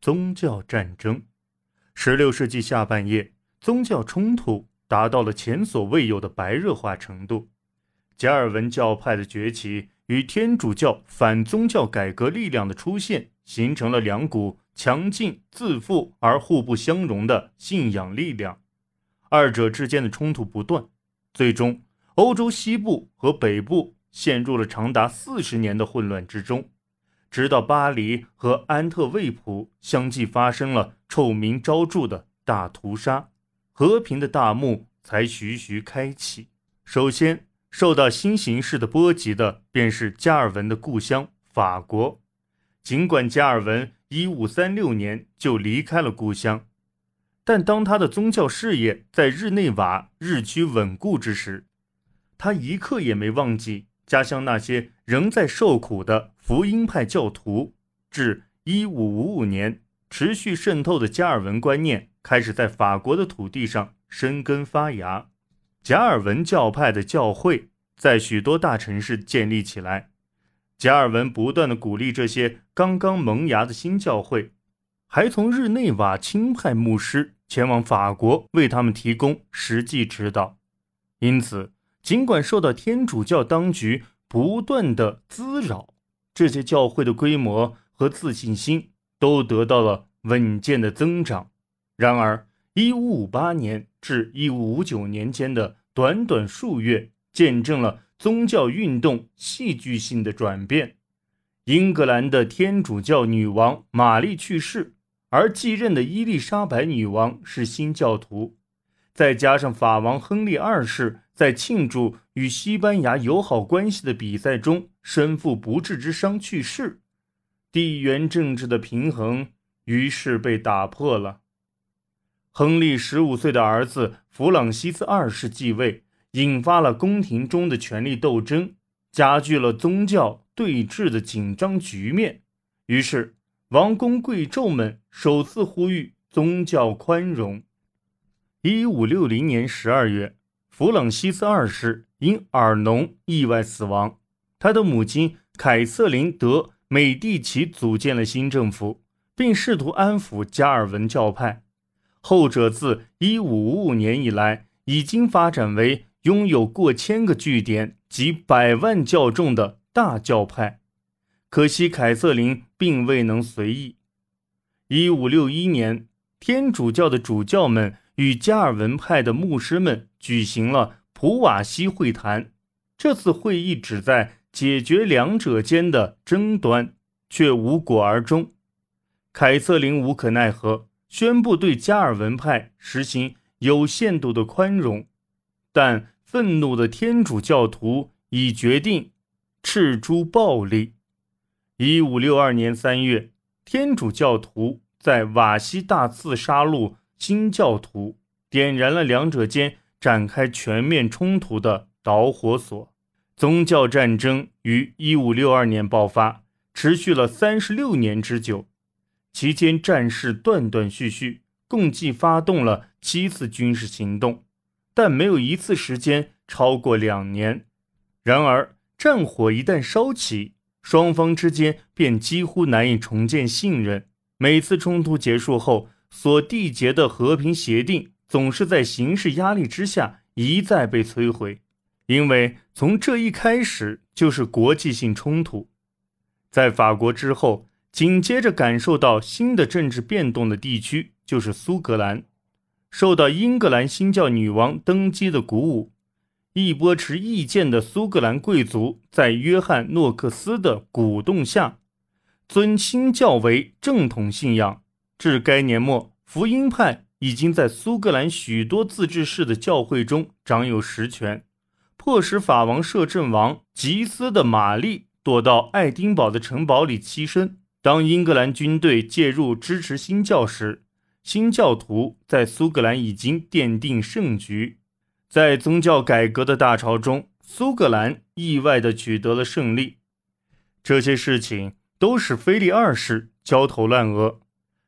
宗教战争。十六世纪下半叶，宗教冲突达到了前所未有的白热化程度。加尔文教派的崛起与天主教反宗教改革力量的出现，形成了两股强劲、自负而互不相容的信仰力量。二者之间的冲突不断，最终，欧洲西部和北部陷入了长达四十年的混乱之中。直到巴黎和安特卫普相继发生了臭名昭著的大屠杀，和平的大幕才徐徐开启。首先受到新形势的波及的，便是加尔文的故乡法国。尽管加尔文1536年就离开了故乡，但当他的宗教事业在日内瓦日趋稳固之时，他一刻也没忘记家乡那些仍在受苦的。福音派教徒至一五五五年持续渗透的加尔文观念开始在法国的土地上生根发芽，加尔文教派的教会在许多大城市建立起来。加尔文不断的鼓励这些刚刚萌芽的新教会，还从日内瓦钦派牧师前往法国为他们提供实际指导。因此，尽管受到天主教当局不断的滋扰，这些教会的规模和自信心都得到了稳健的增长。然而，1558年至1559年间的短短数月，见证了宗教运动戏剧性的转变。英格兰的天主教女王玛丽去世，而继任的伊丽莎白女王是新教徒，再加上法王亨利二世。在庆祝与西班牙友好关系的比赛中身负不治之伤去世，地缘政治的平衡于是被打破了。亨利十五岁的儿子弗朗西斯二世继位，引发了宫廷中的权力斗争，加剧了宗教对峙的紧张局面。于是，王公贵胄们首次呼吁宗教宽容。一五六零年十二月。弗朗西斯二世因耳聋意外死亡，他的母亲凯瑟琳·德·美第奇组建了新政府，并试图安抚加尔文教派。后者自1555年以来已经发展为拥有过千个据点及百万教众的大教派。可惜凯瑟琳并未能随意。1561年，天主教的主教们。与加尔文派的牧师们举行了普瓦西会谈。这次会议旨在解决两者间的争端，却无果而终。凯瑟琳无可奈何，宣布对加尔文派实行有限度的宽容。但愤怒的天主教徒已决定斥诸暴力。一五六二年三月，天主教徒在瓦西大肆杀戮。新教徒点燃了两者间展开全面冲突的导火索，宗教战争于一五六二年爆发，持续了三十六年之久，期间战事断断续续，共计发动了七次军事行动，但没有一次时间超过两年。然而，战火一旦烧起，双方之间便几乎难以重建信任。每次冲突结束后，所缔结的和平协定总是在形势压力之下一再被摧毁，因为从这一开始就是国际性冲突。在法国之后，紧接着感受到新的政治变动的地区就是苏格兰。受到英格兰新教女王登基的鼓舞，一波持意见的苏格兰贵族在约翰·诺克斯的鼓动下，尊新教为正统信仰。至该年末，福音派已经在苏格兰许多自治市的教会中掌有实权，迫使法王摄政王吉斯的玛丽躲到爱丁堡的城堡里栖身。当英格兰军队介入支持新教时，新教徒在苏格兰已经奠定胜局。在宗教改革的大潮中，苏格兰意外地取得了胜利。这些事情都使菲利二世焦头烂额。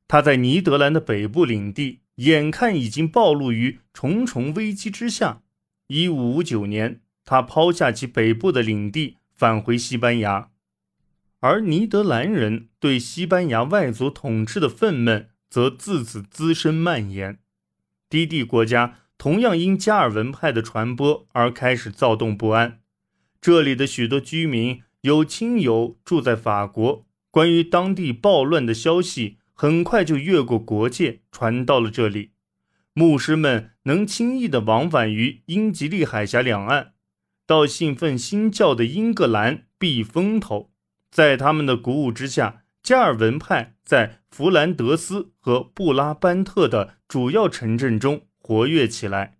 他在尼德兰的北部领地，眼看已经暴露于重重危机之下。一五五九年，他抛下其北部的领地，返回西班牙。而尼德兰人对西班牙外族统治的愤懑则自此滋生蔓延。低地国家同样因加尔文派的传播而开始躁动不安。这里的许多居民有亲友住在法国，关于当地暴乱的消息很快就越过国界传到了这里。牧师们能轻易地往返于英吉利海峡两岸，到信奉新教的英格兰避风头。在他们的鼓舞之下，加尔文派在弗兰德斯和布拉班特的主要城镇中活跃起来。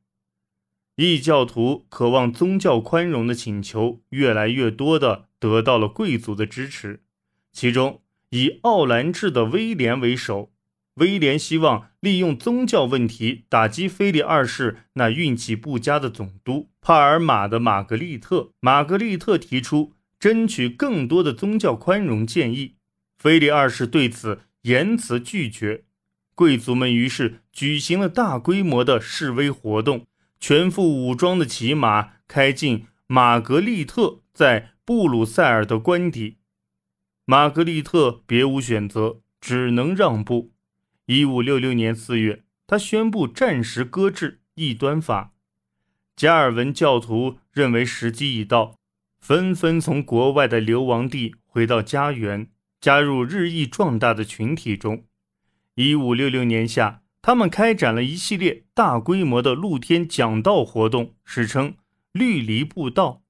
异教徒渴望宗教宽容的请求越来越多地得到了贵族的支持，其中以奥兰治的威廉为首。威廉希望利用宗教问题打击菲利二世那运气不佳的总督帕尔马的玛格丽特。玛格丽特提出。争取更多的宗教宽容建议，菲利二世对此严词拒绝。贵族们于是举行了大规模的示威活动，全副武装的骑马开进玛格丽特在布鲁塞尔的官邸。玛格丽特别无选择，只能让步。一五六六年四月，他宣布暂时搁置异端法。加尔文教徒认为时机已到。纷纷从国外的流亡地回到家园，加入日益壮大的群体中。一五六六年夏，他们开展了一系列大规模的露天讲道活动，史称“绿篱布道”。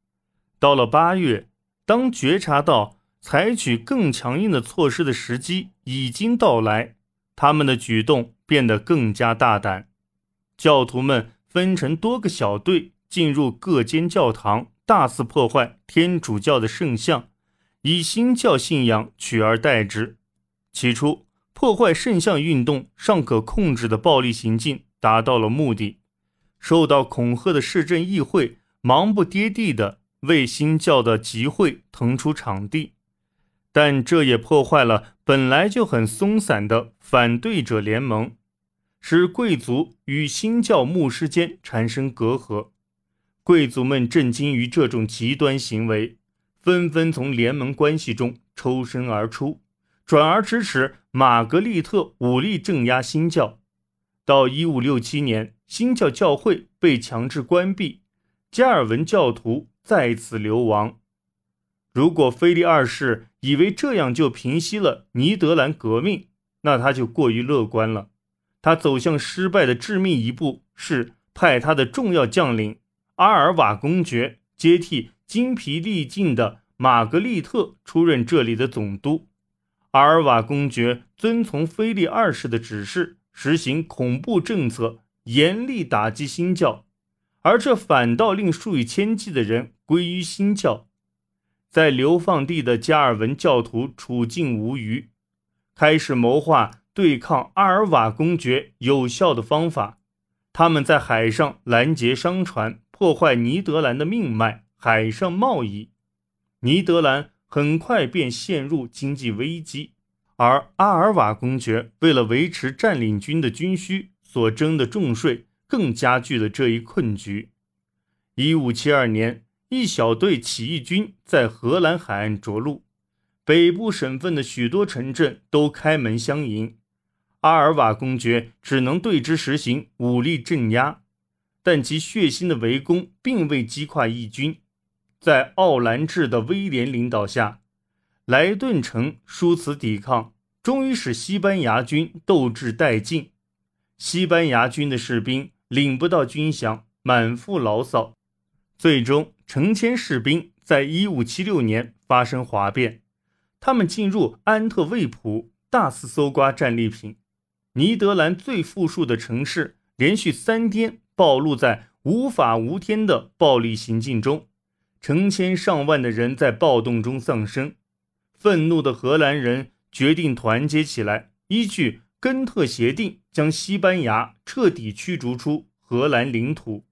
到了八月，当觉察到采取更强硬的措施的时机已经到来，他们的举动变得更加大胆。教徒们分成多个小队，进入各间教堂。大肆破坏天主教的圣像，以新教信仰取而代之。起初，破坏圣像运动尚可控制的暴力行径达到了目的。受到恐吓的市政议会忙不迭地的为新教的集会腾出场地，但这也破坏了本来就很松散的反对者联盟，使贵族与新教牧师间产生隔阂。贵族们震惊于这种极端行为，纷纷从联盟关系中抽身而出，转而支持玛格丽特武力镇压新教。到一五六七年，新教教会被强制关闭，加尔文教徒再次流亡。如果菲利二世以为这样就平息了尼德兰革命，那他就过于乐观了。他走向失败的致命一步是派他的重要将领。阿尔瓦公爵接替精疲力尽的玛格丽特出任这里的总督。阿尔瓦公爵遵从菲利二世的指示，实行恐怖政策，严厉打击新教，而这反倒令数以千计的人归于新教。在流放地的加尔文教徒处境无虞，开始谋划对抗阿尔瓦公爵有效的方法。他们在海上拦截商船。破坏尼德兰的命脉，海上贸易，尼德兰很快便陷入经济危机。而阿尔瓦公爵为了维持占领军的军需所征的重税，更加剧了这一困局。一五七二年，一小队起义军在荷兰海岸着陆，北部省份的许多城镇都开门相迎。阿尔瓦公爵只能对之实行武力镇压。但其血腥的围攻并未击垮义军，在奥兰治的威廉领导下，莱顿城殊死抵抗，终于使西班牙军斗志殆尽。西班牙军的士兵领不到军饷，满腹牢骚，最终成千士兵在1576年发生哗变，他们进入安特卫普，大肆搜刮战利品。尼德兰最富庶的城市连续三天。暴露在无法无天的暴力行径中，成千上万的人在暴动中丧生。愤怒的荷兰人决定团结起来，依据根特协定，将西班牙彻底驱逐出荷兰领土。